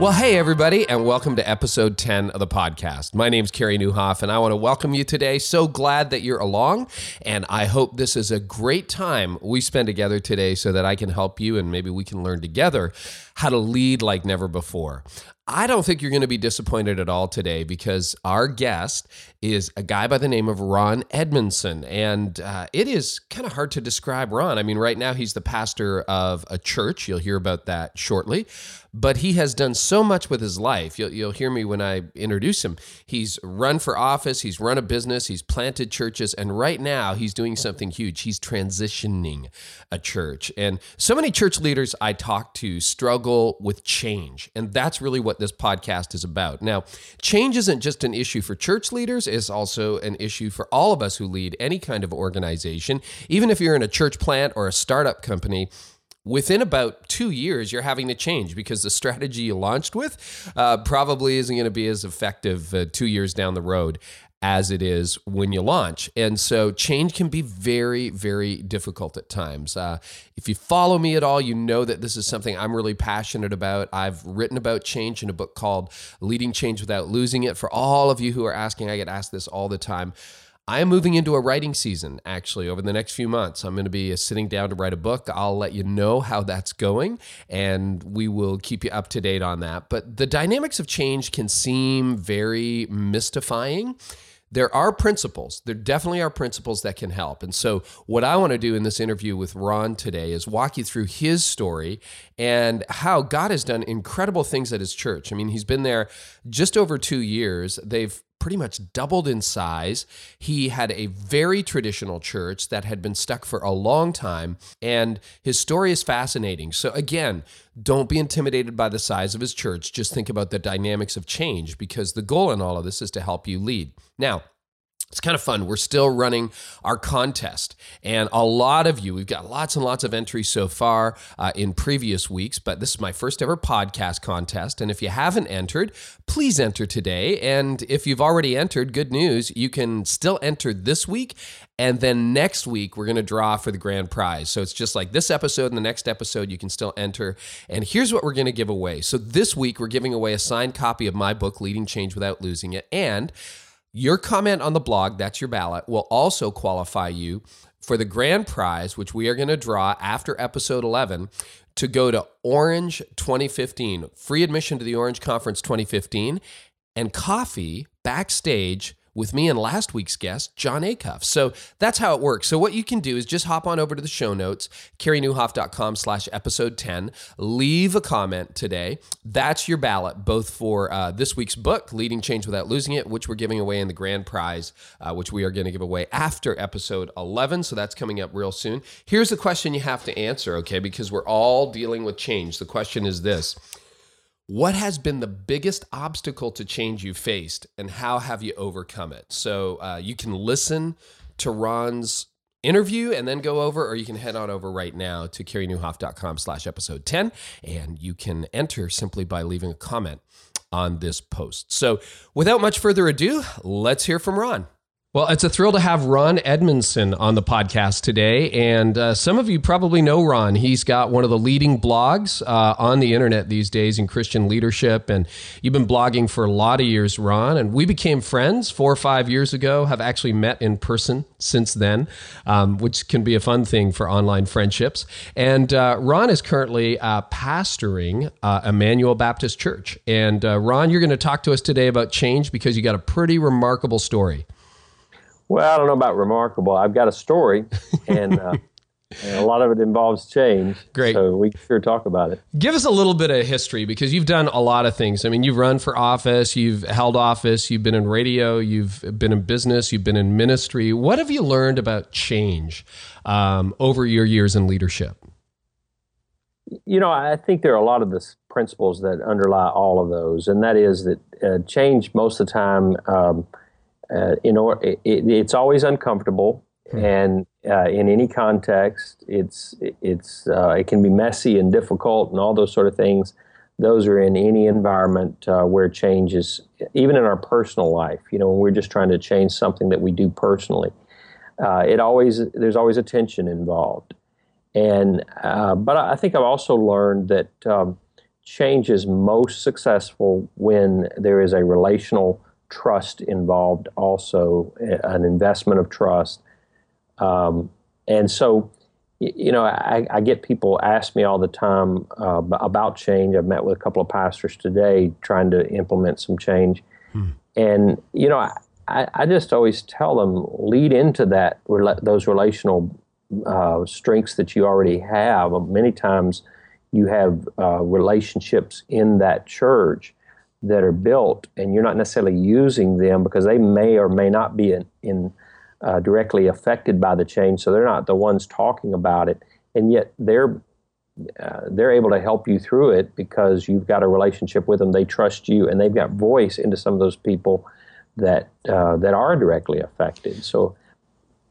Well, hey, everybody, and welcome to episode 10 of the podcast. My name's Carey Nieuwhof, and I want to welcome you today. So glad that you're along, and I hope this is a great time we spend together today so that I can help you and maybe we can learn together how to lead like never before. I don't think you're going to be disappointed at all today because our guest is a guy by the name of Ron Edmondson. And uh, it is kind of hard to describe Ron. I mean, right now he's the pastor of a church. You'll hear about that shortly. But he has done so much with his life. You'll, you'll hear me when I introduce him. He's run for office, he's run a business, he's planted churches. And right now he's doing something huge. He's transitioning a church. And so many church leaders I talk to struggle with change. And that's really what this podcast is about. Now, change isn't just an issue for church leaders is also an issue for all of us who lead any kind of organization. Even if you're in a church plant or a startup company, within about two years, you're having to change because the strategy you launched with uh, probably isn't going to be as effective uh, two years down the road as it is when you launch. And so change can be very, very difficult at times. Uh, if you follow me at all, you know that this is something I'm really passionate about. I've written about change in a book called Leading Change Without Losing It. For all of you who are asking, I get asked this all the time. I am moving into a writing season actually over the next few months. I'm going to be sitting down to write a book. I'll let you know how that's going and we will keep you up to date on that. But the dynamics of change can seem very mystifying there are principles. There definitely are principles that can help. And so, what I want to do in this interview with Ron today is walk you through his story and how God has done incredible things at his church. I mean, he's been there just over two years. They've pretty much doubled in size. He had a very traditional church that had been stuck for a long time, and his story is fascinating. So, again, don't be intimidated by the size of his church. Just think about the dynamics of change because the goal in all of this is to help you lead. Now, it's kind of fun. We're still running our contest, and a lot of you, we've got lots and lots of entries so far uh, in previous weeks, but this is my first ever podcast contest. And if you haven't entered, please enter today. And if you've already entered, good news, you can still enter this week. And then next week, we're going to draw for the grand prize. So it's just like this episode and the next episode, you can still enter. And here's what we're going to give away. So this week, we're giving away a signed copy of my book, Leading Change Without Losing It. And your comment on the blog, that's your ballot, will also qualify you for the grand prize, which we are going to draw after episode 11, to go to Orange 2015, free admission to the Orange Conference 2015, and coffee backstage with me and last week's guest, Jon Acuff. So that's how it works. So what you can do is just hop on over to the show notes, careynieuwhof.com slash episode 10. Leave a comment today. That's your ballot, both for uh, this week's book, Leading Change Without Losing It, which we're giving away in the grand prize, uh, which we are going to give away after episode 11. So that's coming up real soon. Here's the question you have to answer, okay? Because we're all dealing with change. The question is this. What has been the biggest obstacle to change you faced, and how have you overcome it? So uh, you can listen to Ron's interview and then go over, or you can head on over right now to careynieuwhof.com slash episode 10, and you can enter simply by leaving a comment on this post. So without much further ado, let's hear from Ron. Well, it's a thrill to have Ron Edmondson on the podcast today. And uh, some of you probably know Ron. He's got one of the leading blogs uh, on the internet these days in Christian leadership. And you've been blogging for a lot of years, Ron. And we became friends four or five years ago, have actually met in person since then, um, which can be a fun thing for online friendships. And uh, Ron is currently uh, pastoring uh, Emmanuel Baptist Church. And uh, Ron, you're going to talk to us today about change because you got a pretty remarkable story. Well, I don't know about remarkable. I've got a story, and, uh, and, a lot of it involves change. Great. So we can sure talk about it. Give us a little bit of history because you've done a lot of things. I mean, you've run for office, you've held office, you've been in radio, you've been in business, you've been in ministry. What have you learned about change um, over your years in leadership? You know, I think there are a lot of the principles that underlie all of those, and that is that uh, change most of the time. Um, uh, in or, it, it's always uncomfortable, hmm. and uh, in any context. It's it's uh, it can be messy and difficult and all those sort of things. Those are in any environment uh, where change is, even in our personal life. You know, when we're just trying to change something that we do personally, uh, it always there's always a tension involved. And uh, but I think I've also learned that um, change is most successful when there is a relational trust involved, also an investment of trust. Um, and so, you know, I, I, get people ask me all the time uh, about change. I've met with a couple of pastors today trying to implement some change. Hmm. And, you know, I, I, just always tell them lead into that those relational uh, strengths that you already have. Many times you have uh, relationships in that church that are built, and you're not necessarily using them because they may or may not be in, in uh, directly affected by the change. So they're not the ones talking about it, and yet they're uh, they're able to help you through it because you've got a relationship with them. They trust you, and they've got voice into some of those people that uh, that are directly affected. So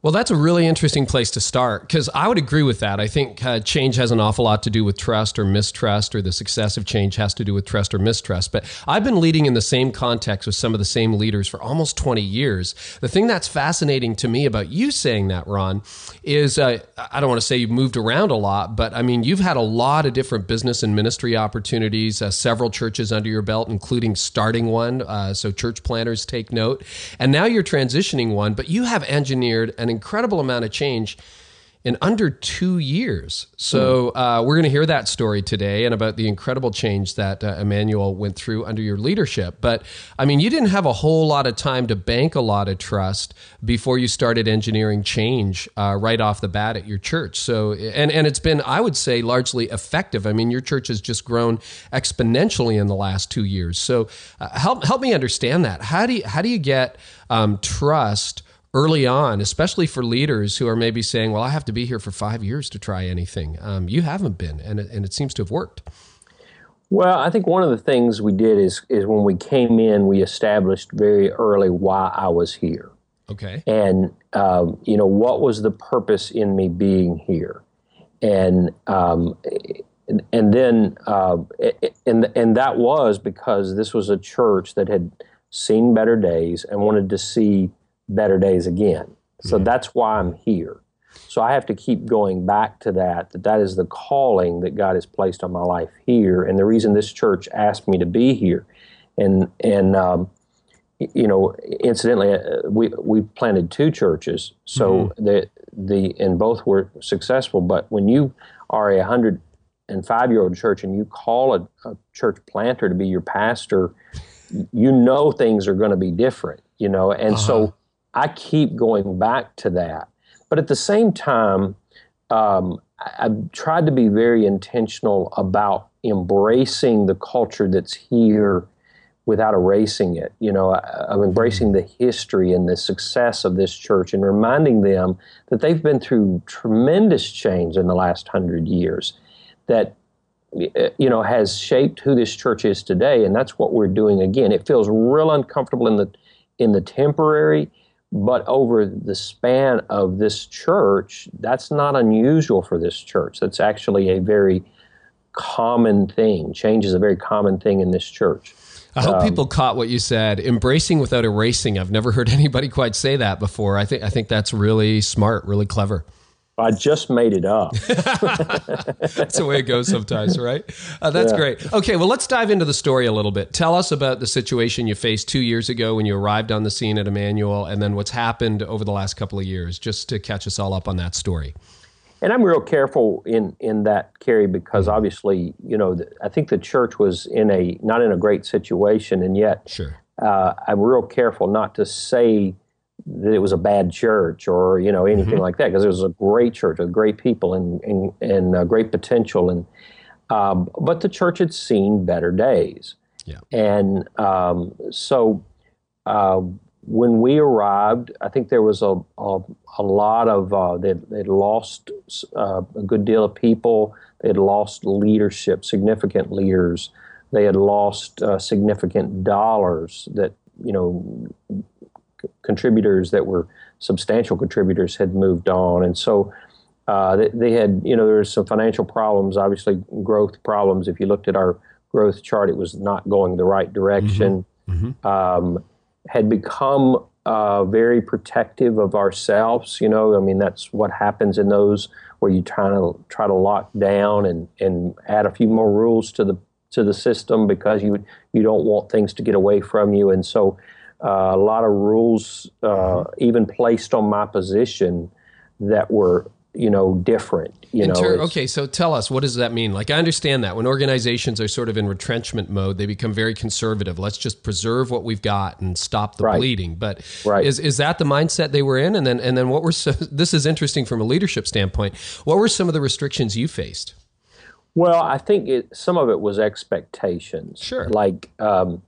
well, that's a really interesting place to start because I would agree with that. I think uh, change has an awful lot to do with trust or mistrust, or the success of change has to do with trust or mistrust. But I've been leading in the same context with some of the same leaders for almost 20 years. The thing that's fascinating to me about you saying that, Ron, is uh, I don't want to say you've moved around a lot, but I mean, you've had a lot of different business and ministry opportunities, uh, several churches under your belt, including starting one. Uh, so, church planters take note. And now you're transitioning one, but you have engineered an incredible amount of change in under two years. So uh, we're going to hear that story today and about the incredible change that uh, Emmanuel went through under your leadership. But I mean, you didn't have a whole lot of time to bank a lot of trust before you started engineering change uh, right off the bat at your church. So and and it's been, I would say, largely effective. I mean, your church has just grown exponentially in the last two years. So uh, help help me understand that. How do you how do you get um, trust? Early on, especially for leaders who are maybe saying, "Well, I have to be here for five years to try anything." Um, you haven't been, and it, and it seems to have worked. Well, I think one of the things we did is is when we came in, we established very early why I was here. Okay. And um, you know what was the purpose in me being here, and um, and, and, then uh, and and that was because this was a church that had seen better days and wanted to see better days again. So mm-hmm. that's why I'm here. So I have to keep going back to that, that that is the calling that God has placed on my life here. And the reason this church asked me to be here. And, and, um, you know, incidentally, uh, we we planted two churches, so mm-hmm. the the and both were successful. But when you are a hundred and five year old church and you call a, a church planter to be your pastor, you know things are going to be different. You know, and uh-huh. so I keep going back to that. But at the same time, um, I've tried to be very intentional about embracing the culture that's here without erasing it. You know, I'm embracing the history and the success of this church and reminding them that they've been through tremendous change in the last hundred years that you know has shaped who this church is today and that's what we're doing again it feels real uncomfortable in the in the temporary but over the span of this church, that's not unusual for this church. That's actually a very common thing. Change is a very common thing in this church. I hope um, people caught what you said. Embracing without erasing. I've never heard anybody quite say that before. I think I think that's really smart, really clever. I just made it up. that's the way it goes sometimes, right? Uh, that's yeah. great. Okay, well, let's dive into the story a little bit. Tell us about the situation you faced two years ago when you arrived on the scene at Emmanuel, and then what's happened over the last couple of years, just to catch us all up on that story. And I'm real careful in in that, Carey, because mm-hmm. obviously, you know, I think the church was in a not in a great situation, and yet, sure, uh, I'm real careful not to say that it was a bad church or you know anything mm-hmm. like that because it was a great church with great people and and, and uh, great potential and um, but the church had seen better days. Yeah. And um, so uh, when we arrived I think there was a a, a lot of uh, they they'd lost uh, a good deal of people. They had lost leadership significant leaders. They had lost uh, significant dollars that you know contributors that were substantial contributors had moved on, and so uh, they, they, had you know there was some financial problems, obviously growth problems. If you looked at our growth chart, it was not going the right direction. Mm-hmm. Mm-hmm. Um, had become uh, very protective of ourselves. You know, I mean that's what happens in those where you try to try to lock down and and add a few more rules to the to the system because you you don't want things to get away from you, and so a lot of rules uh, mm-hmm. even placed on my position that were you know different you know ter- okay so tell us what does that mean like i understand that when organizations are sort of in retrenchment mode they become very conservative let's just preserve what we've got and stop the right. bleeding but right. is is that the mindset they were in and then and then what were so, this is interesting from a leadership standpoint what were some of the restrictions you faced well, I think it, some of it was expectations. Sure. Like, um,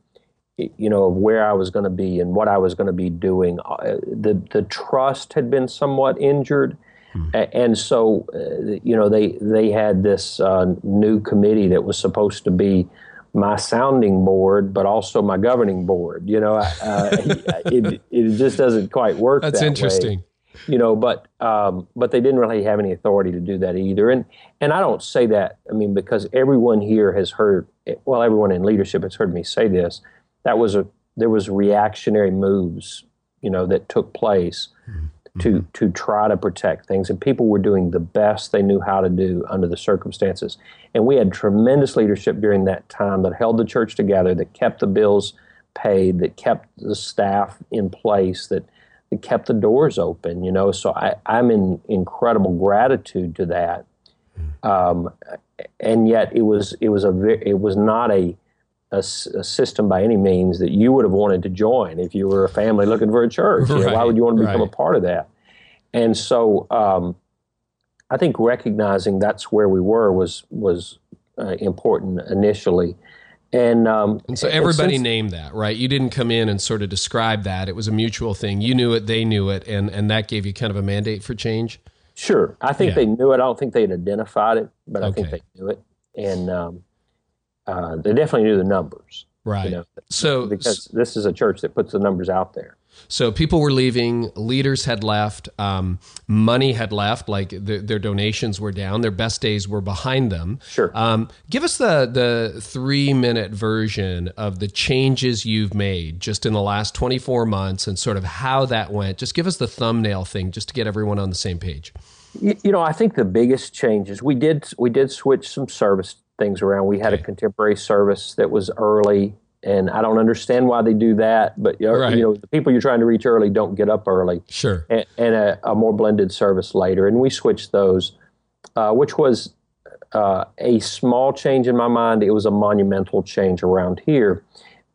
you know, of where I was going to be and what I was going to be doing. Uh, the the trust had been somewhat injured, hmm. and so uh, you know they they had this uh, new committee that was supposed to be my sounding board, but also my governing board. You know, uh, it, it just doesn't quite work. That's that interesting. Way you know, but um, but they didn't really have any authority to do that either. And and I don't say that. I mean, because everyone here has heard. Well, everyone in leadership has heard me say this. That was a there was reactionary moves, you know, that took place mm-hmm. to to try to protect things, and people were doing the best they knew how to do under the circumstances. And we had tremendous leadership during that time that held the church together, that kept the bills paid, that kept the staff in place, that it kept the doors open, you know. So I, I'm in incredible gratitude to that. Um, and yet it was it was a it was not a, a, a, system by any means that you would have wanted to join if you were a family looking for a church. Right, you know, why would you want to become right. a part of that? And so um, I think recognizing that's where we were was was uh, important initially. And, um, and so everybody and since, named that, right? You didn't come in and sort of describe that. It was a mutual thing. You knew it, they knew it, and, and that gave you kind of a mandate for change? Sure. I think yeah. they knew it. I don't think they'd identified it, but I think they knew it. And um, uh, they definitely knew the numbers. Right. You know, so because this is a church that puts the numbers out there. So people were leaving, leaders had left, um, money had left, like the, their donations were down, their best days were behind them. Sure. Um, give us the the three minute version of the changes you've made just in the last 24 months and sort of how that went. Just give us the thumbnail thing, just to get everyone on the same page. You, you know, I think the biggest changes we did we did switch some service things around. We had okay. a contemporary service that was early and I don't understand why they do that. But right. you know, the people you're trying to reach early don't get up early. Sure. And, and a, a, more blended service later, and we switched those, uh, which was uh, a small change in my mind. It was a monumental change around here,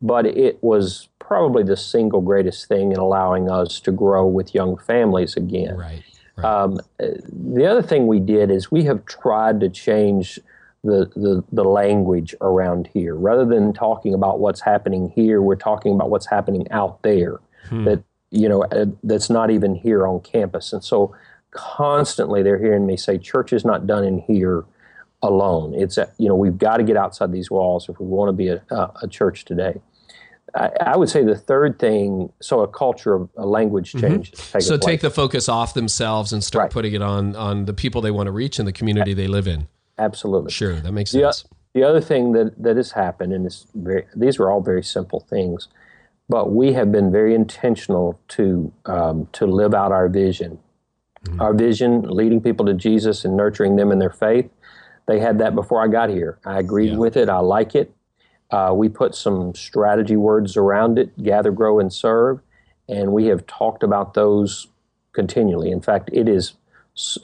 but it was probably the single greatest thing in allowing us to grow with young families again. Right. right. Um, the other thing we did is we have tried to change the, the, the language around here. Rather than talking about what's happening here, we're talking about what's happening out there hmm. that, you know, uh, that's not even here on campus. And so constantly they're hearing me say, church is not done in here alone. It's, a, you know, we've got to get outside these walls if we want to be a, a church today. I, would say the third thing, so a culture of a language mm-hmm. change. Mm-hmm. So take the focus off themselves and start right. putting it on on the people they want to reach and the community they live in. Absolutely. Sure, that makes sense. The, the other thing that, that has happened, and it's very, these are all very simple things, but we have been very intentional to um, to live out our vision. Mm-hmm. Our vision, leading people to Jesus and nurturing them in their faith. They had that before I got here. I agreed yeah. with it. I like it. Uh, we put some strategy words around it: gather, grow, and serve. And we have talked about those continually. In fact, it is.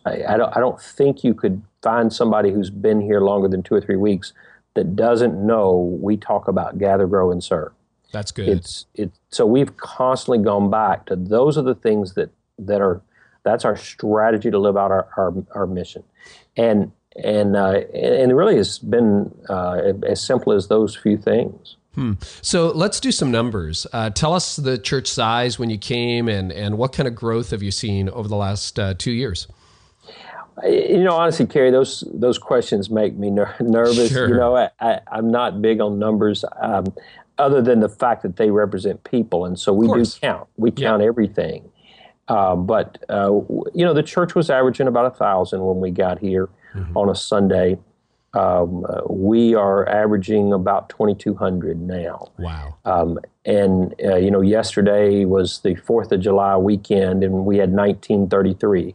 I, I don't, I don't think you could find somebody who's been here longer than two or three weeks that doesn't know we talk about gather, grow, and serve. That's good. It's it. So we've constantly gone back to those are the things that that are that's our strategy to live out our our, our mission, and and uh, and it really has been uh, as simple as those few things. Hmm. So let's do some numbers. Uh, tell us the church size when you came, and and what kind of growth have you seen over the last uh, two years? You know, honestly, Carey, those those questions make me ner- nervous. Sure. You know, I, am not big on numbers, um, other than the fact that they represent people, and so we do count. We count yeah. everything. Uh, but uh, you know, the church was averaging about a thousand when we got here mm-hmm. on a Sunday. Um, uh, we are averaging about 2,200 now. Wow. Um, and, uh, you know, yesterday was the 4th of July weekend, and we had 1933.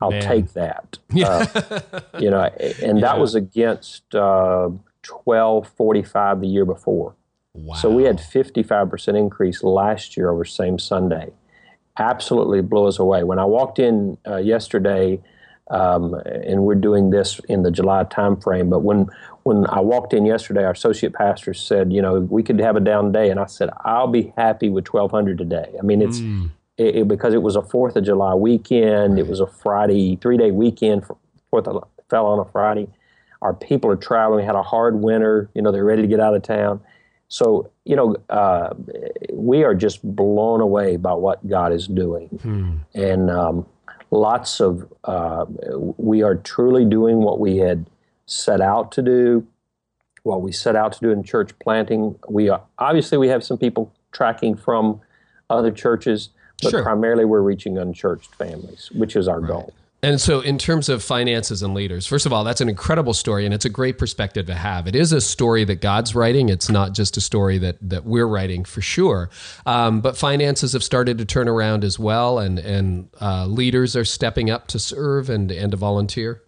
I'll Man. take that. Yeah. Uh, you know, and yeah. that was against uh, 1245 the year before. Wow. So we had 55% increase last year over same Sunday. Absolutely blew us away. When I walked in uh, yesterday, um, and we're doing this in the July timeframe. But when when I walked in yesterday, our associate pastor said, you know, we could have a down day, and I said, I'll be happy with 1,200 today. I mean, it's mm. It, it, because it was a Fourth of July weekend. Right. It was a Friday, three day weekend. Fourth of, fell on a Friday. Our people are traveling. We had a hard winter. You know, they're ready to get out of town. So, you know, uh, we are just blown away by what God is doing. Hmm. And um, lots of, uh, we are truly doing what we had set out to do, what we set out to do in church planting. We are, obviously we have some people tracking from other churches, but sure. primarily we're reaching unchurched families, which is our right. goal. And so, in terms of finances and leaders, first of all, that's an incredible story, and it's a great perspective to have. It is a story that God's writing. It's not just a story that that we're writing for sure. Um, but finances have started to turn around as well, and and uh, leaders are stepping up to serve and and to volunteer.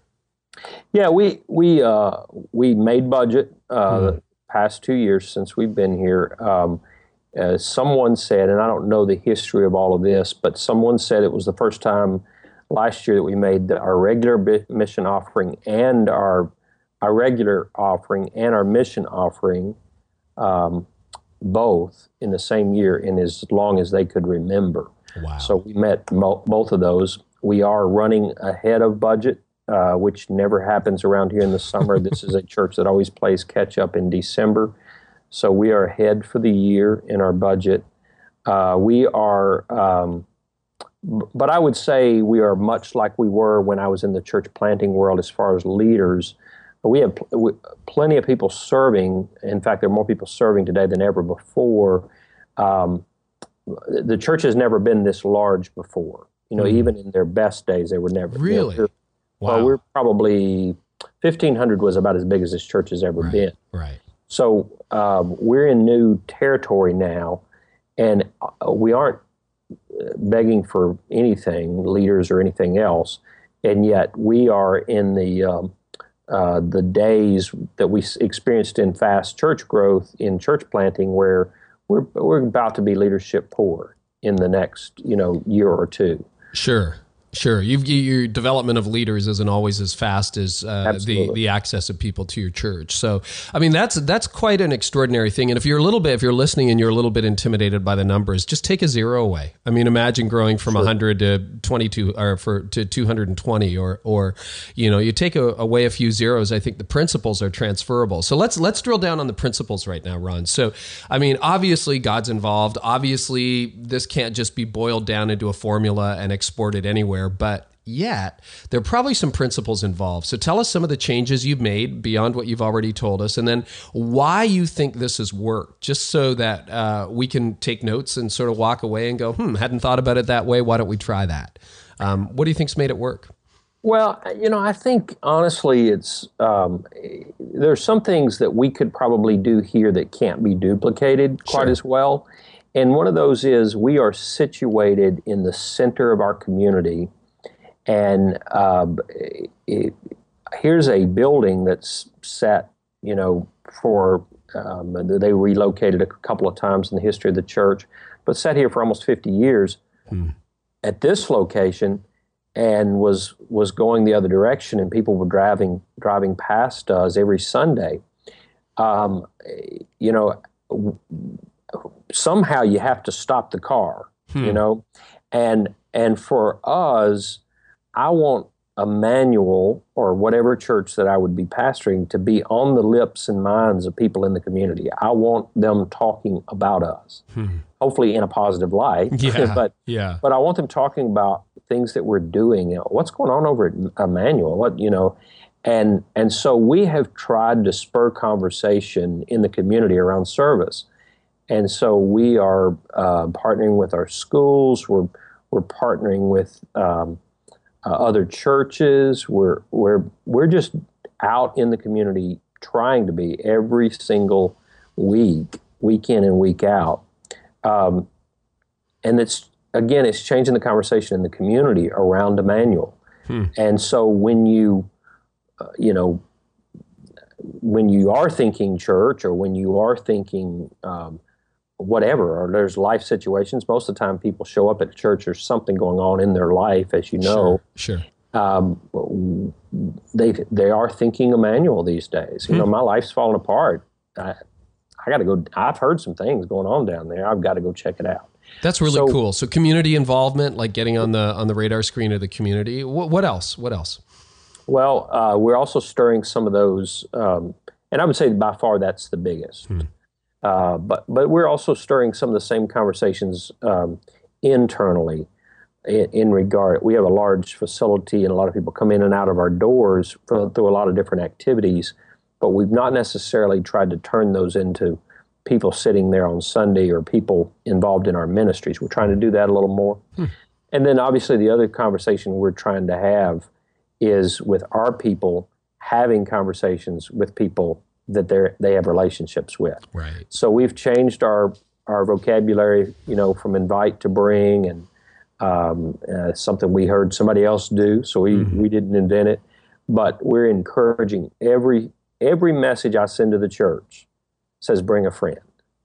Yeah, we we uh, we made budget uh, hmm. the past two years since we've been here. Um, uh, someone said, and I don't know the history of all of this, but someone said it was the first time last year that we made our regular mission offering and our our regular offering and our mission offering um, both in the same year in as long as they could remember. Wow. So we met mo- both of those. We are running ahead of budget, uh, which never happens around here in the summer. this is a church that always plays catch up in December. So we are ahead for the year in our budget. Uh, we are um, but I would say we are much like we were when I was in the church planting world as far as leaders. We have pl- plenty of people serving. In fact, there are more people serving today than ever before. Um, the church has never been this large before. You know, mm. even in their best days, they were never. Really? You know, wow. Well, we're probably 1,500 was about as big as this church has ever right. been. Right. So um, we're in new territory now, and uh, we aren't begging for anything, leaders or anything else, and yet we are in the um, uh, the days that we experienced in fast church growth in church planting, where we're we're about to be leadership poor in the next you know year or two. Sure. Sure, You've, your development of leaders isn't always as fast as uh, the the access of people to your church. So, I mean, that's that's quite an extraordinary thing. And if you're a little bit, if you're listening and you're a little bit intimidated by the numbers, just take a zero away. I mean, imagine growing from sure. 100 to 22 or for to 220, or or you know, you take a, away a few zeros. I think the principles are transferable. So let's let's drill down on the principles right now, Ron. So, I mean, obviously God's involved. Obviously, this can't just be boiled down into a formula and exported anywhere but yet there are probably some principles involved. So tell us some of the changes you've made beyond what you've already told us, and then why you think this has worked, just so that uh, we can take notes and sort of walk away and go, hmm, hadn't thought about it that way. Why don't we try that? Um, what do you think's made it work? Well, you know, I think honestly, it's um, there's some things that we could probably do here that can't be duplicated quite sure. as well. And one of those is we are situated in the center of our community. And uh, it, here's a building that's set, you know, for um, they relocated a couple of times in the history of the church, but sat here for almost 50 years hmm. at this location and was was going the other direction, and people were driving driving past us every Sunday. Um, you know, somehow you have to stop the car, hmm. you know, and and for us, I want Emmanuel or whatever church that I would be pastoring to be on the lips and minds of people in the community. I want them talking about us, hmm. hopefully in a positive light. Yeah, but yeah, but I want them talking about things that we're doing. You know, what's going on over at Emmanuel? What you know, and and so we have tried to spur conversation in the community around service. And so we are uh, partnering with our schools. We're, we're partnering with um, uh, other churches. We're we're we're just out in the community trying to be every single week, week in and week out. Um, and it's again, it's changing the conversation in the community around Emmanuel. Hmm. And so when you, uh, you know, when you are thinking church or when you are thinking um, whatever, or there's life situations, most of the time people show up at church, there's something going on in their life, as you know. Sure. sure. Um, they they are thinking Emmanuel these days. You hmm. know, my life's falling apart. I, I got to go. I've heard some things going on down there. I've got to go check it out. That's really so, cool. So community involvement, like getting on the on the radar screen of the community. What, what else? What else? Well, uh, we're also stirring some of those, um, and I would say by far that's the biggest. Hmm. Uh, but but we're also stirring some of the same conversations um, internally in, in, regard. We have a large facility, and a lot of people come in and out of our doors for, through a lot of different activities. But we've not necessarily tried to turn those into people sitting there on Sunday or people involved in our ministries. We're trying to do that a little more. Hmm. And then obviously the other conversation we're trying to have is with our people having conversations with people that they they have relationships with. Right. So we've changed our our vocabulary, you know, from invite to bring, and um, uh, something we heard somebody else do, so we mm-hmm. we didn't invent it, but we're encouraging every every message I send to the church says bring a friend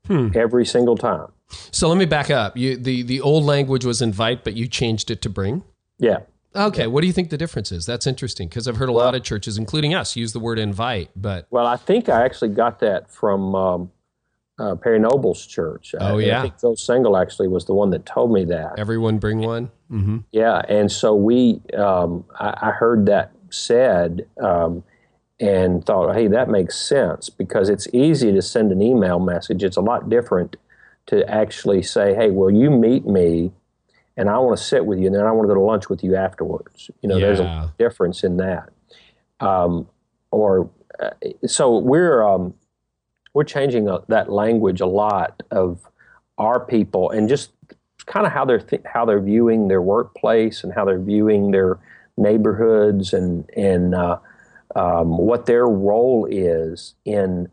hmm. every single time. So let me back up. You the the old language was invite, but you changed it to bring. Yeah. Okay. What do you think the difference is? That's interesting because I've heard a well, lot of churches, including us, use the word invite. But well, I think I actually got that from um, uh, Perry Noble's church. Oh I, yeah. I think Phil Single actually was the one that told me that. Everyone bring one. Mm-hmm. Yeah, and so we, um, I, I, heard that said. Um, and thought, hey, that makes sense because it's easy to send an email message. It's a lot different to actually say, hey, will you meet me and I want to sit with you and then I want to go to lunch with you afterwards. You know, yeah. there's a difference in that. Um, or uh, so we're um, we're changing uh, that language a lot of our people and just kind of how they're th- how they're viewing their workplace and how they're viewing their neighborhoods and and uh, um, what their role is in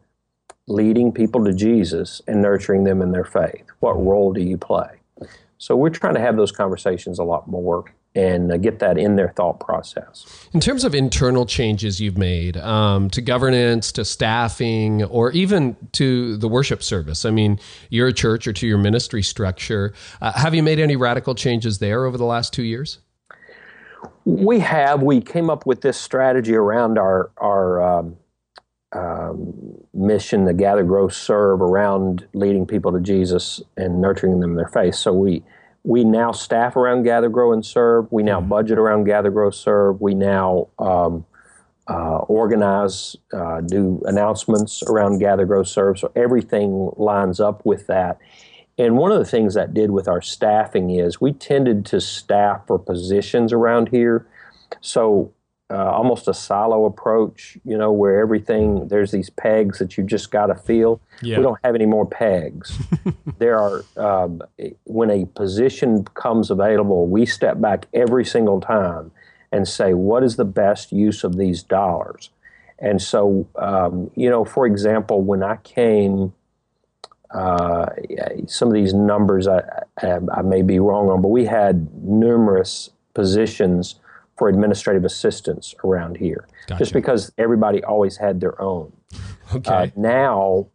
leading people to Jesus and nurturing them in their faith. What role do you play? So we're trying to have those conversations a lot more and uh, get that in their thought process. In terms of internal changes you've made um, to governance, to staffing, or even to the worship service, I mean, you're church or to your ministry structure. Uh, have you made any radical changes there over the last two years? We have. We came up with this strategy around our our um, um, mission, the gather, grow, serve, around leading people to Jesus and nurturing them in their faith. So we we now staff around gather, grow, and serve. We now mm-hmm. budget around gather, grow, serve. We now um, uh, organize, uh, do announcements around gather, grow, serve. So everything lines up with that. And one of the things that did with our staffing is we tended to staff for positions around here. So uh, almost a silo approach, you know, where everything there's these pegs that you just got to feel. Yeah. We don't have any more pegs. there are um, when a position comes available, we step back every single time and say, what is the best use of these dollars? And so, um, you know, for example, when I came uh, some of these numbers I, I, I, may be wrong on, but we had numerous positions for administrative assistance around here, gotcha. just because everybody always had their own. Okay. Uh, now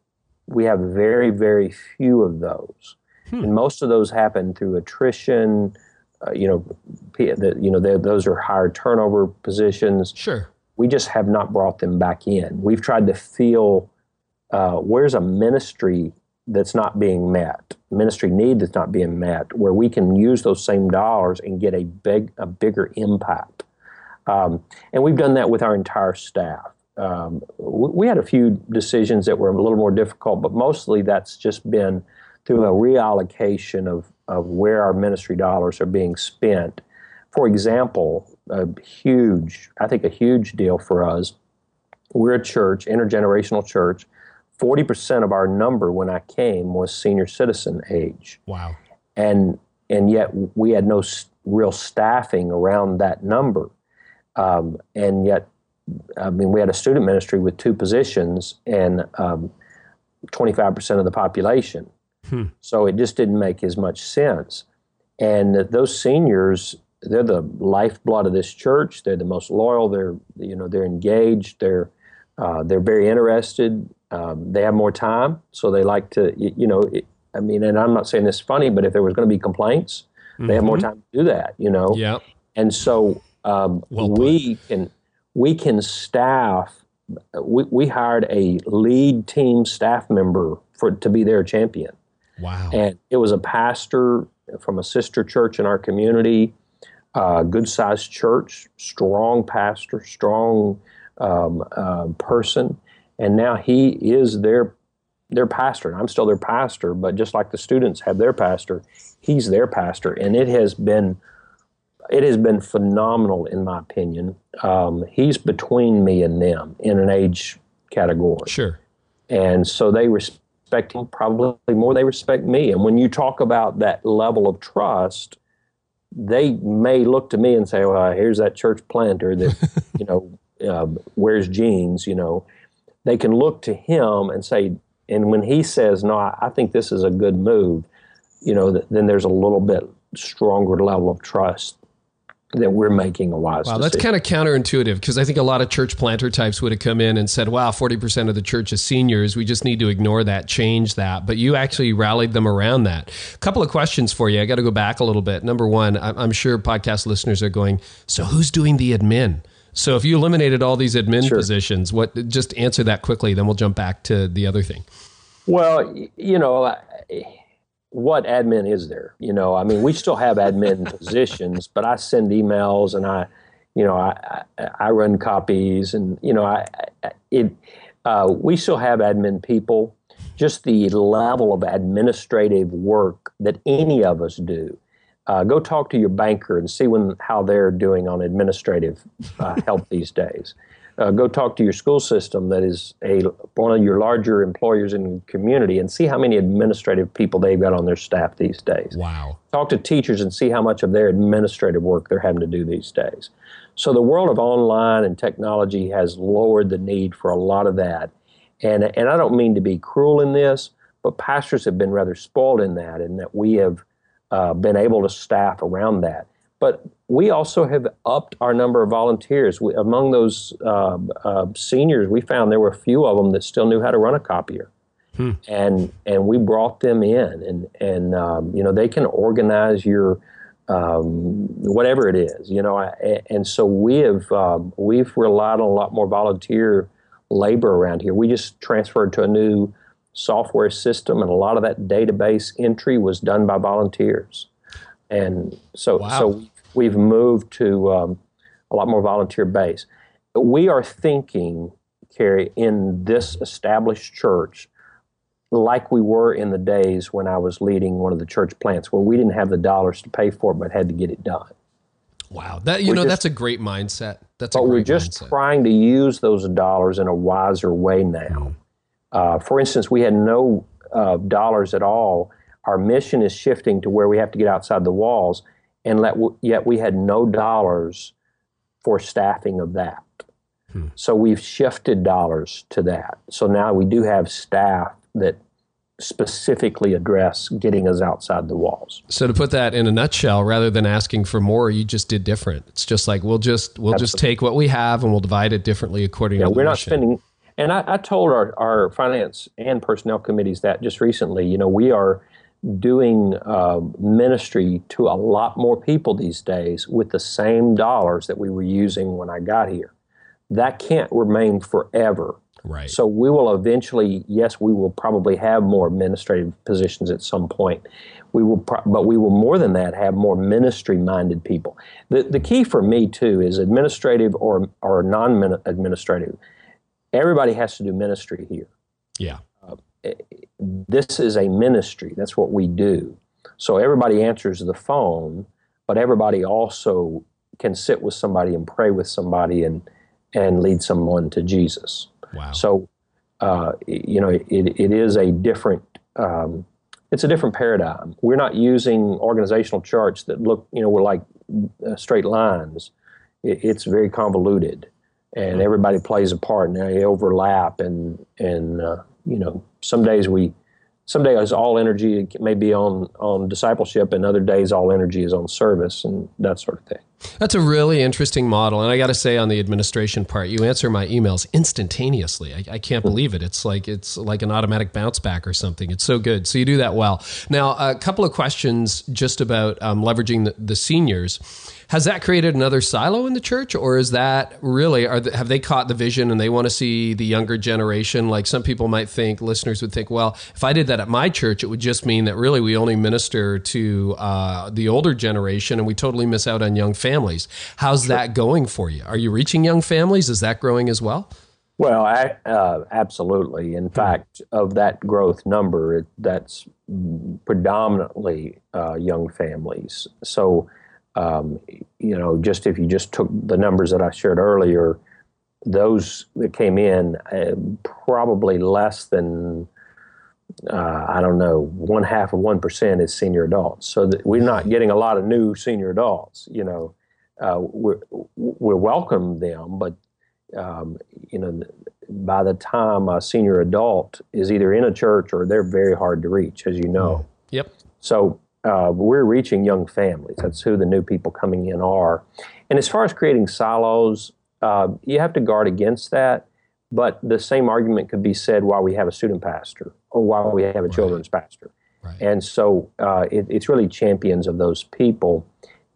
we have very, very few of those, hmm. and most of those happen through attrition. Uh, you know, the, you know, those are higher turnover positions. Sure. We just have not brought them back in. We've tried to feel uh, where's a ministry that's not being met, ministry need that's not being met, where we can use those same dollars and get a big, a bigger impact. Um, and we've done that with our entire staff. Um, we had a few decisions that were a little more difficult, but mostly that's just been through a reallocation of, of where our ministry dollars are being spent. For example, a huge, I think a huge deal for us, we're a church, intergenerational church, 40% of our number when I came was senior citizen age. Wow. And and yet we had no real staffing around that number. Um, and yet, I mean, we had a student ministry with two positions and um, 25% of the population. Hmm. So it just didn't make as much sense. And those seniors, they're the lifeblood of this church. They're the most loyal. They're, you know, they're engaged. They're, uh, they're very interested. Um, they have more time, so they like to, you, you know, it, I mean, and I'm not saying this funny, but if there was going to be complaints, mm-hmm. they have more mm-hmm. time to do that, you know. Yeah. And so um, well we can we can staff. We, we hired a lead team staff member for to be their champion. Wow. And it was a pastor from a sister church in our community, uh, good sized church, strong pastor, strong um, uh, person, and now he is their their pastor. I'm still their pastor, but just like the students have their pastor, he's their pastor, and it has been it has been phenomenal in my opinion. Um, he's between me and them in an age category. Sure. And so they respect him probably more they respect me. And when you talk about that level of trust, they may look to me and say, "Well, here's that church planter that you know uh, wears jeans." You know, they can look to him and say, and when he says, "No, I, I think this is a good move," you know, th- then there's a little bit stronger level of trust that we're making a wise wow, that's kind of counterintuitive because I think a lot of church planter types would have come in and said, wow, 40% of the church is seniors. We just need to ignore that, change that. But you actually rallied them around that. A couple of questions for you. I got to go back a little bit. Number one, I'm sure podcast listeners are going, so who's doing the admin? So if you eliminated all these admin sure. positions, what just answer that quickly, then we'll jump back to the other thing. Well, you know, what admin is there? You know, I mean, we still have admin positions, but I send emails and I, you know, I I, I run copies and you know, I, it uh, we still have admin people. Just the level of administrative work that any of us do uh, go talk to your banker and see when how they're doing on administrative uh, help these days. Uh, go talk to your school system that is a one of your larger employers in the community and see how many administrative people they've got on their staff these days. Wow. Talk to teachers and see how much of their administrative work they're having to do these days. So the world of online and technology has lowered the need for a lot of that. And and I don't mean to be cruel in this, but pastors have been rather spoiled in that, in that we have uh, been able to staff around that. But we also have upped our number of volunteers. We, among those uh, uh, seniors, we found there were a few of them that still knew how to run a copier. Hmm. And and we brought them in, and and um, you know they can organize your um, whatever it is, you know. I, and so we have um, we've relied on a lot more volunteer labor around here. We just transferred to a new software system, and a lot of that database entry was done by volunteers. And so, wow. so we've moved to um, a lot more volunteer base. We are thinking, Carey, in this established church, like we were in the days when I was leading one of the church plants, where we didn't have the dollars to pay for it, but had to get it done. Wow, that you we're know just, that's a great mindset. That's but we're just mindset. trying to use those dollars in a wiser way now. Uh, for instance, we had no uh, dollars at all. Our mission is shifting to where we have to get outside the walls, and let, yet we had no dollars for staffing of that. Hmm. So we've shifted dollars to that. So now we do have staff that specifically address getting us outside the walls. So to put that in a nutshell, rather than asking for more, you just did different. It's just like we'll just we'll Absolutely. just take what we have and we'll divide it differently according yeah, to. we're not mission. spending and I, I told our, our finance and personnel committees that just recently. You know, we are doing uh, ministry to a lot more people these days with the same dollars that we were using when I got here. That can't remain forever. Right. So we will eventually, yes, we will probably have more administrative positions at some point. We will, pro- but we will more than that have more ministry-minded people. The the key for me too is administrative or or non-administrative everybody has to do ministry here. Yeah. Uh, this is a ministry. That's what we do. So everybody answers the phone, but everybody also can sit with somebody and pray with somebody and and lead someone to Jesus. Wow. So, uh, you know, it, it is a different um, it's a different paradigm. We're not using organizational charts that look, you know, we're like uh, straight lines. It, it's very convoluted, and everybody plays a part, and they overlap. And and uh, you know, some days we, some days all energy may be on on discipleship, and other days all energy is on service and that sort of thing. That's a really interesting model. And I got to say, on the administration part, you answer my emails instantaneously. I, I, can't believe it. It's like it's like an automatic bounce back or something. It's so good. So you do that well. Now, a couple of questions just about um, leveraging the, the seniors. Has that created another silo in the church, or is that really are the, have they caught the vision and they want to see the younger generation? Like some people might think, listeners would think, well, if I did that at my church, it would just mean that really we only minister to uh, the older generation and we totally miss out on young families. How's sure. that going for you? Are you reaching young families? Is that growing as well? Well, I, uh, absolutely. In fact, of that growth number, it, that's predominantly uh, young families. So um, you know, just if you just took the numbers that I shared earlier, those that came in uh, probably less than uh, I don't know one half of one percent is senior adults. So that we're not getting a lot of new senior adults. You know, uh, we we welcome them, but um, you know, by the time a senior adult is either in a church or they're very hard to reach, as you know. Yep. So uh, we're reaching young families. That's who the new people coming in are. And as far as creating silos, uh, you have to guard against that. But the same argument could be said while we have a student pastor or while we have a right. children's pastor. Right. And so uh, it, it's really champions of those people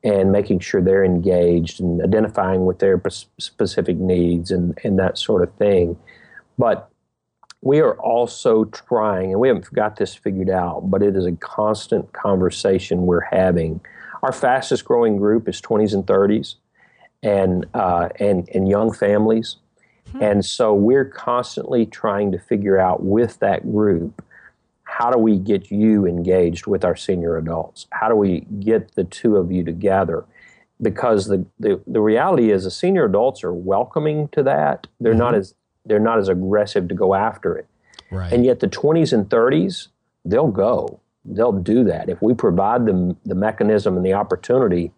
and making sure they're engaged and identifying with their specific needs and, and that sort of thing. But we are also trying, and we haven't got this figured out, but it is a constant conversation we're having. Our fastest growing group is 20s and 30s and, uh, and, and young families. Mm-hmm. And so we're constantly trying to figure out with that group how do we get you engaged with our senior adults? How do we get the two of you together? Because the, the, the reality is the senior adults are welcoming to that. They're mm-hmm. not as they're not as aggressive to go after it. Right. And yet the 20s and 30s, they'll go. They'll do that. If we provide them the mechanism and the opportunity,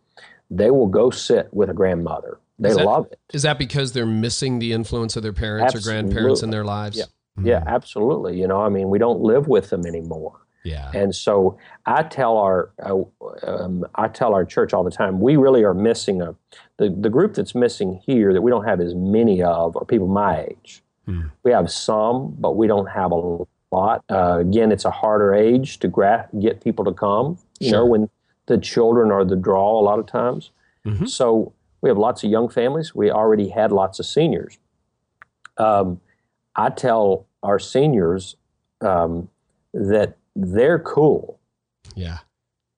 they will go sit with a grandmother. They that, love it. Is that because they're missing the influence of their parents absolutely. or grandparents in their lives? Yeah. Mm-hmm. yeah, absolutely. You know, I mean, we don't live with them anymore. Yeah. And so I tell our uh, um, I tell our church all the time we really are missing a the, the group that's missing here that we don't have as many of are people my age. Hmm. We have some, but we don't have a lot. Uh, again, it's a harder age to gra- get people to come. You sure. know, when the children are the draw a lot of times. Mm-hmm. So we have lots of young families. We already had lots of seniors. Um, I tell our seniors um, that they're cool. Yeah.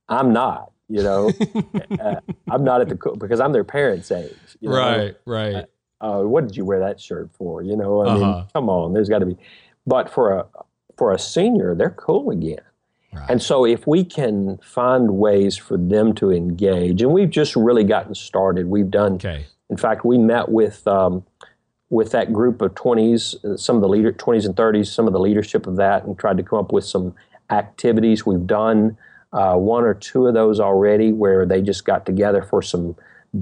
I'm not, you know, uh, I'm not at the cool because I'm their parents' age. You know? Right, right. Uh, what did you wear that shirt for? You know, I uh-huh. mean, come on, there's got to be. But for a for a senior, they're cool again. Right. And so, if we can find ways for them to engage, and we've just really gotten started. We've done. Okay. In fact, we met with um, with that group of 20s, some of the leader 20s and 30s, some of the leadership of that, and tried to come up with some activities. We've done uh, one or two of those already, where they just got together for some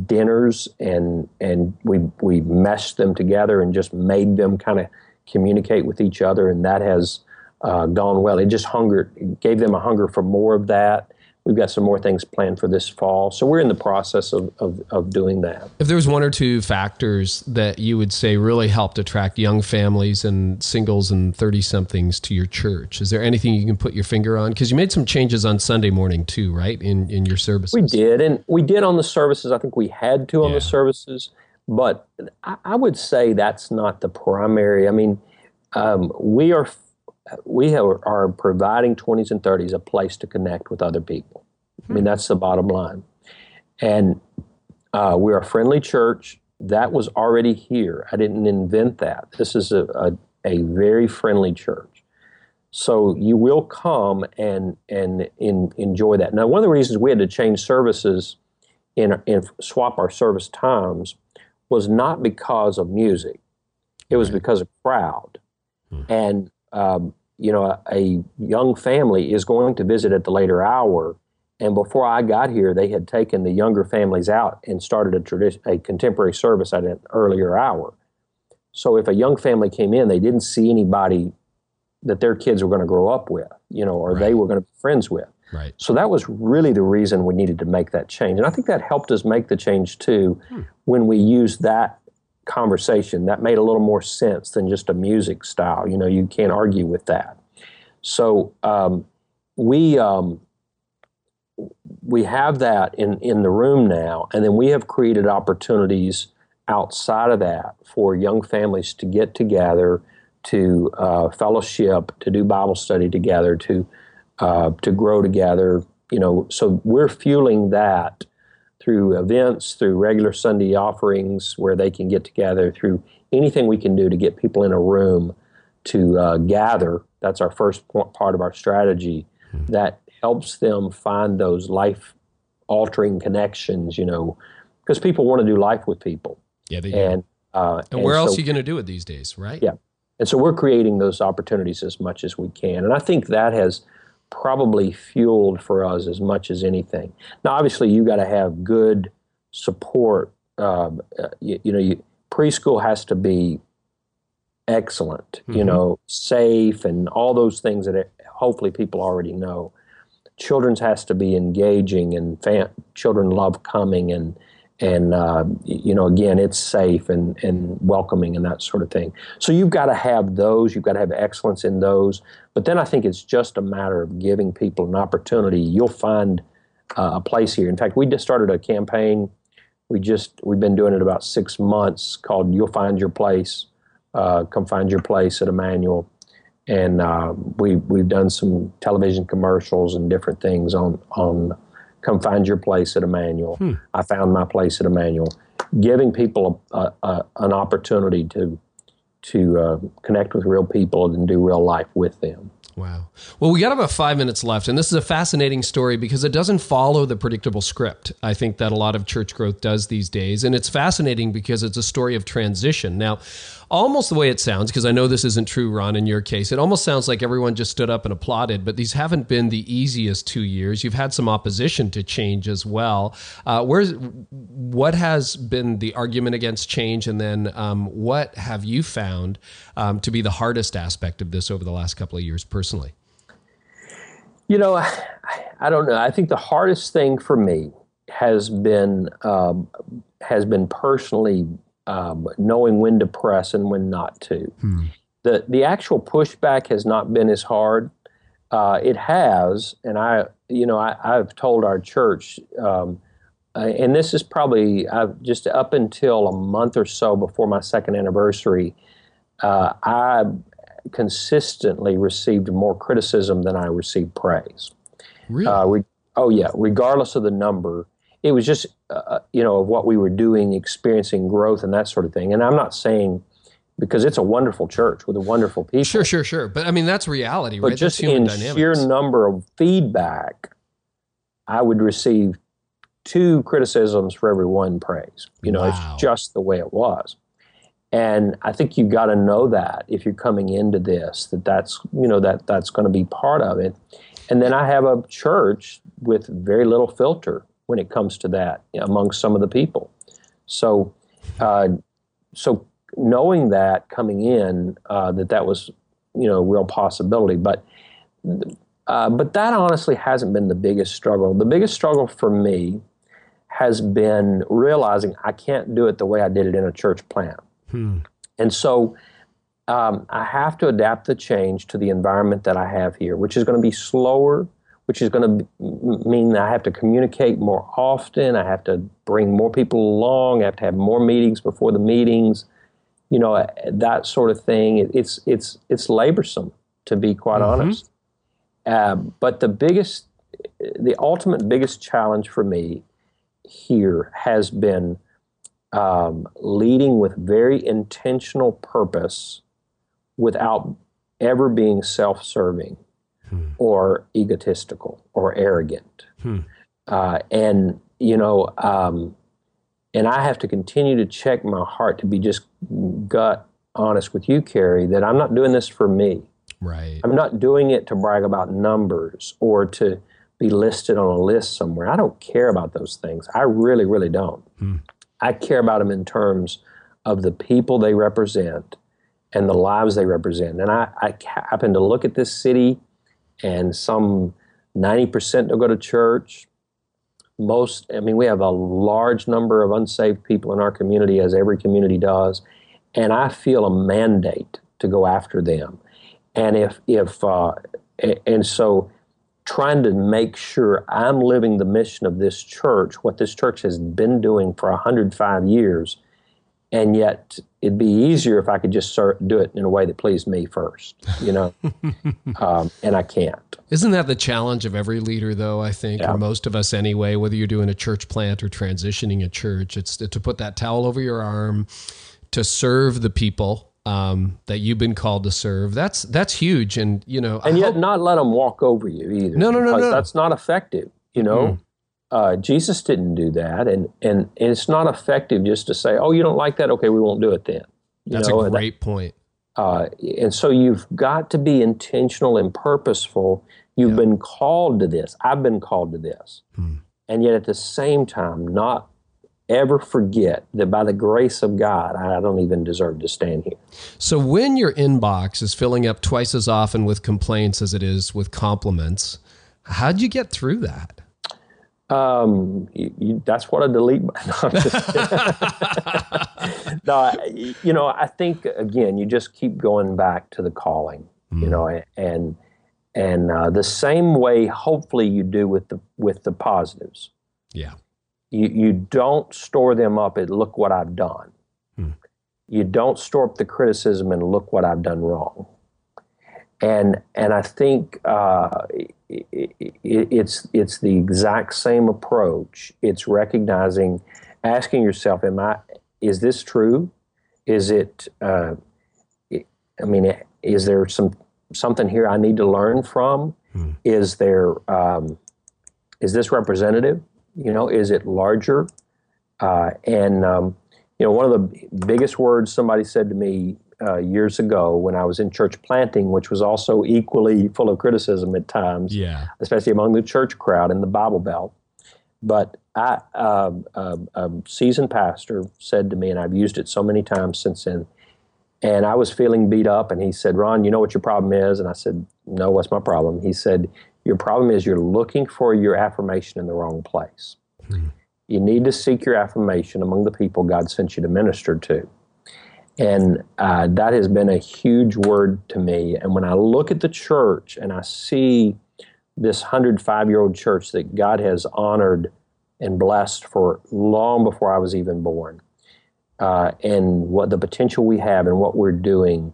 dinners and and we we meshed them together and just made them kind of communicate with each other, and that has uh, gone well. It just hungered, gave them a hunger for more of that we've got some more things planned for this fall. So we're in the process of, of, of, doing that. If there was one or two factors that you would say really helped attract young families and singles and 30 somethings to your church, is there anything you can put your finger on? Because you made some changes on Sunday morning too, right? In, in your services. We did. And we did on the services. I think we had to on yeah. the services. But I, I, would say that's not the primary. I mean, um, we are we are providing 20s and 30s a place to connect with other people. I mean, that's the bottom line. And uh, we're a friendly church. That was already here. I didn't invent that. This is a, a, a very friendly church. So you will come and, and in, enjoy that. Now, one of the reasons we had to change services and, and swap our service times was not because of music. It was because of crowd. Hmm. And um, you know, a, a, young family is going to visit at the later hour, And before I got here, they had taken the younger families out and started a tradition, a contemporary service at an earlier hour. So if a young family came in, they didn't see anybody that their kids were going to grow up with, you know, or right. they were going to be friends with. Right. So that was really the reason we needed to make that change. And I think that helped us make the change too hmm. when we used that conversation. That made a little more sense than just a music style. You know, you can't argue with that. So um, we um, we have that in, in the room now, and then we have created opportunities outside of that for young families to get together, to uh, fellowship, to do Bible study together, to uh, to grow together. You know, so we're fueling that through events, through regular Sunday offerings where they can get together, through anything we can do to get people in a room to uh, gather. That's our first part of our strategy. Mm-hmm. That helps them find those life altering connections. You know, because people want to do life with people. Yeah, they do. And, uh, and where and else so, are you going to do it these days, right? Yeah. And so we're creating those opportunities as much as we can. And I think that has probably fueled for us as much as anything. Now, obviously, you got to have good support. Um, uh, you, you, know, you, preschool has to be excellent, mm-hmm. you know, safe, and all those things that it, hopefully people already know. Children's has to be engaging, and fam- children love coming, and and uh, you know again it's safe and, and welcoming and that sort of thing. So you've got to have those you've got to have excellence in those but then i think it's just a matter of giving people an opportunity. You'll find uh, a place here. In fact we just started a campaign. We just we've been doing it about six months called you'll find your place uh, come find your place at emmanuel. And uh, we, we've done some television commercials and different things on on come find your place at Emmanuel. Hmm. I found my place at Emmanuel. Giving people a, a, an opportunity to to uh, connect with real people and do real life with them. Wow. Well, we got about five minutes left, and this is a fascinating story because it doesn't follow the predictable script. I think that a lot of church growth does these days, and it's fascinating because it's a story of transition. Now, almost the way it sounds, because I know this isn't true, Ron, in your case, it almost sounds like everyone just stood up and applauded, but these haven't been the easiest two years. You've had some opposition to change as well. Uh, where's what has been the argument against change, and then um, what have you found um, to be the hardest aspect of this over the last couple of years personally? You know, I, I don't know. I think the hardest thing for me has been um, has been personally um, knowing when to press and when not to. Hmm. The the actual pushback has not been as hard. Uh, it has, and I, you know, I, have told our church, um, uh, and this is probably I've just up until a month or so before my second anniversary, uh, I consistently received more criticism than I received praise. Really? Uh, re- oh yeah, regardless of the number it was just uh, uh, you know of what we were doing, experiencing growth and that sort of thing. And I'm not saying because it's a wonderful church with a wonderful people. Sure, sure, sure. But I mean that's reality, but right? Just in dynamics. sheer number of feedback, I would receive two criticisms for every one praise. You know, wow. it's just the way it was. And I think you've got to know that if you're coming into this, that that's you know that that's going to be part of it. And then I have a church with very little filter when it comes to that among some of the people. So, uh, so knowing that coming in, uh, that that was, you know, a real possibility, but. Uh, but that honestly hasn't been the biggest struggle. The biggest struggle for me has been realizing I can't do it the way I did it in a church plant. Hmm. And so um, I have to adapt the change to the environment that I have here, which is going to be slower, which is going to mean I have to communicate more often. I have to bring more people along. I have to have more meetings before the meetings. You know that sort of thing. It's it's it's laborsome to be quite mm-hmm. honest. Uh, but the biggest, the ultimate biggest challenge for me here has been um, leading with very intentional purpose without ever being self-serving hmm. or egotistical or arrogant. Hmm. Uh, and, you know, um, and I have to continue to check my heart to be just gut honest with you, Carey, that I'm not doing this for me. Right. I'm not doing it to brag about numbers or to be listed on a list somewhere. I don't care about those things. I really, really don't. Hmm. I care about them in terms of the people they represent and the lives they represent. And I, I happen to look at this city, and some 90% don't go to church. Most, I mean, we have a large number of unsaved people in our community, as every community does. And I feel a mandate to go after them. And if, if, uh, and so trying to make sure I'm living the mission of this church, what this church has been doing for 105 years, and yet it'd be easier if I could just do it in a way that pleased me first, you know, um, and I can't. Isn't that the challenge of every leader, though? I think, yeah. or most of us anyway. Whether you're doing a church plant or transitioning a church, it's to put that towel over your arm, to serve the people um, that you've been called to serve. That's that's huge, and you know, and I yet hope, not let them walk over you either. No, no, no, no. That's not effective. You know, mm. Uh, Jesus didn't do that, and, and and it's not effective just to say, "Oh, you don't like that? Okay, we won't do it then." You that's know? a great that, point. Uh, and so you've got to be intentional and purposeful. You've yeah. been called to this. I've been called to this, hmm. and yet at the same time, not ever forget that by the grace of God, I don't even deserve to stand here. So, when your inbox is filling up twice as often with complaints as it is with compliments, how'd you get through that? Um, you, you, that's what a delete. No, no I, you know, I think again, you just keep going back to the calling. Mm. You know, and and uh, the same way, hopefully, you do with the with the positives. Yeah you, you don't store them up and look what I've done. Hmm. You don't store up the criticism and look what I've done wrong. And and I think uh, it, it, it's it's the exact same approach. It's recognizing, asking yourself, "Am I? Is this true? Is it? Uh, I mean, is there some something here I need to learn from? Hmm. Is there? Um, is this representative? You know, is it larger? Uh, and um, you know, one of the biggest words somebody said to me uh, years ago when I was in church planting, which was also equally full of criticism at times, yeah. especially among the church crowd in the Bible Belt. But I, uh, a, a seasoned pastor said to me, and I've used it so many times since then. And I was feeling beat up, and he said, "Ron, you know what your problem is?" And I said, "No, what's my problem?" He said, your problem is you're looking for your affirmation in the wrong place. Hmm. You need to seek your affirmation among the people God sent you to minister to. And uh, that has been a huge word to me. And when I look at the church and I see this 105 year old church that God has honored and blessed for long before I was even born, uh, and what the potential we have and what we're doing,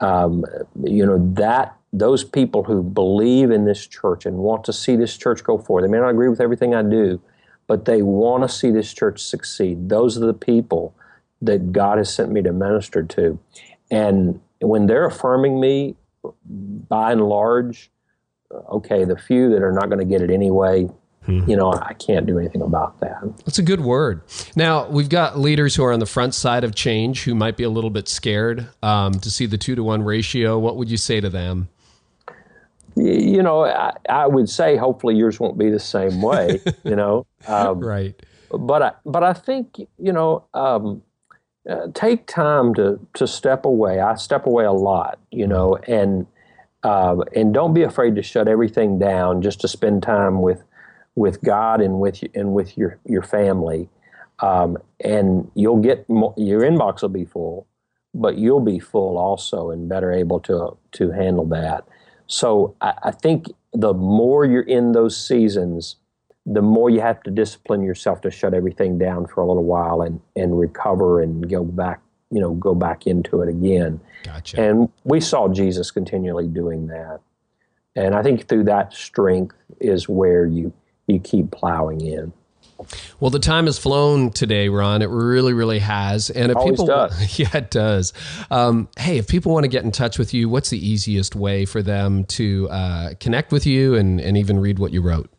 um, you know, that those people who believe in this church and want to see this church go forward, they may not agree with everything I do, but they want to see this church succeed. Those are the people that God has sent me to minister to. And when they're affirming me, by and large, okay, the few that are not going to get it anyway, Hmm. You know, I can't do anything about that. That's a good word. Now, we've got leaders who are on the front side of change who might be a little bit scared um, to see the two to one ratio. What would you say to them? you know, I, I, would say hopefully yours won't be the same way, you know. Um, right. But I, but I think you know, um, uh, take time to to step away. I step away a lot, you know, and uh, and don't be afraid to shut everything down just to spend time with with God and with and with your your family. Um, and you'll get your inbox will be full, but you'll be full also and better able to to handle that. So I, I think the more you're in those seasons, the more you have to discipline yourself to shut everything down for a little while and, and recover and go back, you know, go back into it again. Gotcha. And we saw Jesus continually doing that. And I think through that strength is where you you keep plowing in. Well, the time has flown today, Ron. It really, really has. And if Always people, does. yeah, it does. Um, hey, if people want to get in touch with you, what's the easiest way for them to uh, connect with you and, and even read what you wrote?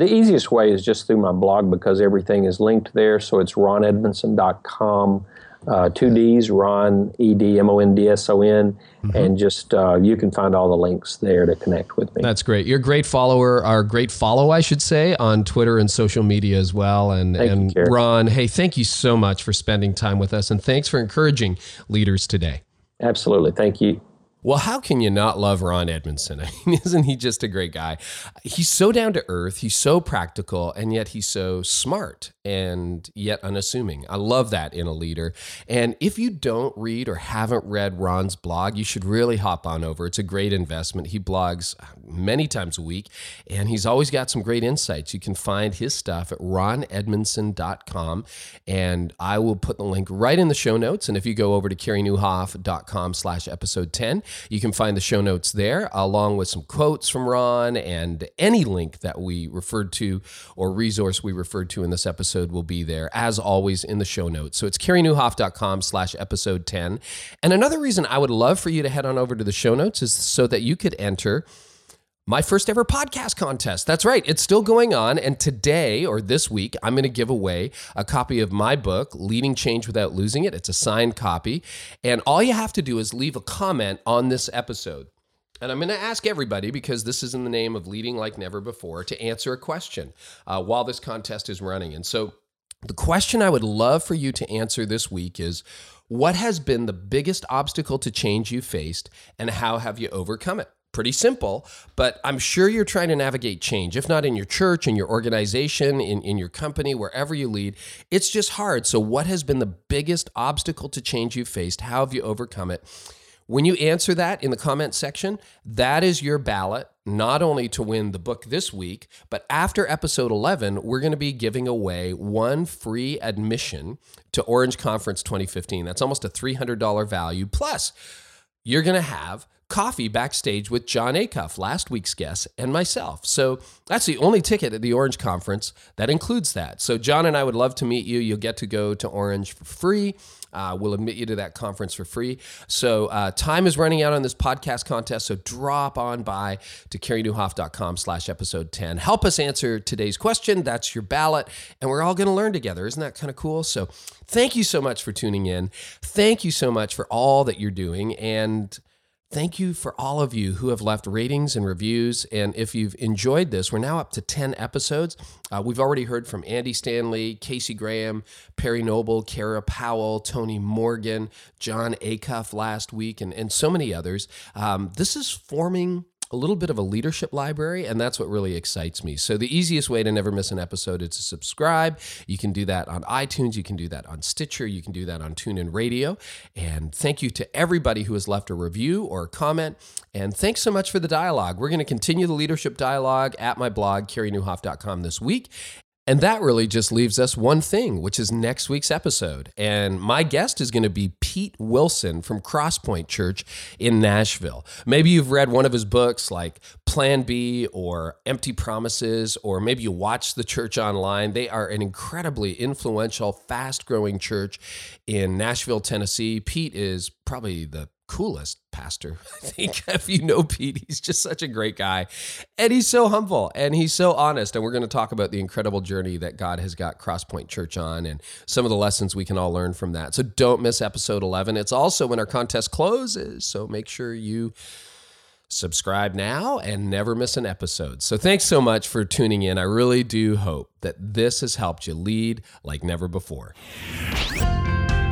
The easiest way is just through my blog because everything is linked there. So it's ronedmondson.com. uh, two D's, Ron E D M O N D S O N, mm-hmm. and just uh, you can find all the links there to connect with me. That's great. You're a great follower, our great follow, I should say, on Twitter and social media as well. And thank and you, Ron, hey, thank you so much for spending time with us, and thanks for encouraging leaders today. Absolutely, thank you. Well, how can you not love Ron Edmondson? I mean, isn't he just a great guy? He's so down to earth, he's so practical, and yet he's so smart and yet unassuming. I love that in a leader. And if you don't read or haven't read Ron's blog, you should really hop on over. It's a great investment. He blogs many times a week, and he's always got some great insights. You can find his stuff at ronedmondson.com, and I will put the link right in the show notes. And if you go over to careynieuwhof.com slash episode 10, you can find the show notes there, along with some quotes from Ron and any link that we referred to or resource we referred to in this episode will be there, as always, in the show notes. So it's careynieuwhof.com slash episode 10. And another reason I would love for you to head on over to the show notes is so that you could enter my first ever podcast contest. That's right, it's still going on. And today or this week, I'm going to give away a copy of my book, Leading Change Without Losing It. It's a signed copy. And all you have to do is leave a comment on this episode. And I'm going to ask everybody, because this is in the name of Leading Like Never Before, to answer a question uh, while this contest is running. And so the question I would love for you to answer this week is what has been the biggest obstacle to change you faced, and how have you overcome it? Pretty simple, but I'm sure you're trying to navigate change. If not in your church, in your organization, in, in your company, wherever you lead, it's just hard. So, what has been the biggest obstacle to change you've faced? How have you overcome it? When you answer that in the comment section, that is your ballot, not only to win the book this week, but after episode 11, we're going to be giving away one free admission to Orange Conference 2015. That's almost a $300 value. Plus, you're going to have coffee backstage with Jon Acuff, last week's guest, and myself. So that's the only ticket at the Orange Conference that includes that. So Jon and I would love to meet you. You'll get to go to Orange for free. Uh, we'll admit you to that conference for free. So uh, time is running out on this podcast contest. So drop on by to careynieuwhof.com slash episode 10. Help us answer today's question. That's your ballot. And we're all going to learn together. Isn't that kind of cool? So thank you so much for tuning in. Thank you so much for all that you're doing. And Thank you for all of you who have left ratings and reviews. And if you've enjoyed this, we're now up to 10 episodes. Uh, we've already heard from Andy Stanley, Casey Graham, Perry Noble, Kara Powell, Tony Morgan, Jon Acuff last week, and, and so many others. Um, this is forming a little bit of a leadership library, and that's what really excites me. So, the easiest way to never miss an episode is to subscribe. You can do that on iTunes, you can do that on Stitcher, you can do that on TuneIn Radio. And thank you to everybody who has left a review or a comment. And thanks so much for the dialogue. We're going to continue the leadership dialogue at my blog, careynieuwhof.com this week. And that really just leaves us one thing, which is next week's episode. And my guest is going to be Pete Wilson from Crosspoint Church in Nashville. Maybe you've read one of his books like Plan B or Empty Promises, or maybe you watch the church online. They are an incredibly influential, fast growing church in Nashville, Tennessee. Pete is probably the coolest pastor. I think if you know Pete, he's just such a great guy. And he's so humble and he's so honest. And we're going to talk about the incredible journey that God has got Crosspoint Church on and some of the lessons we can all learn from that. So don't miss episode 11. It's also when our contest closes. So make sure you subscribe now and never miss an episode. So thanks so much for tuning in. I really do hope that this has helped you lead like never before.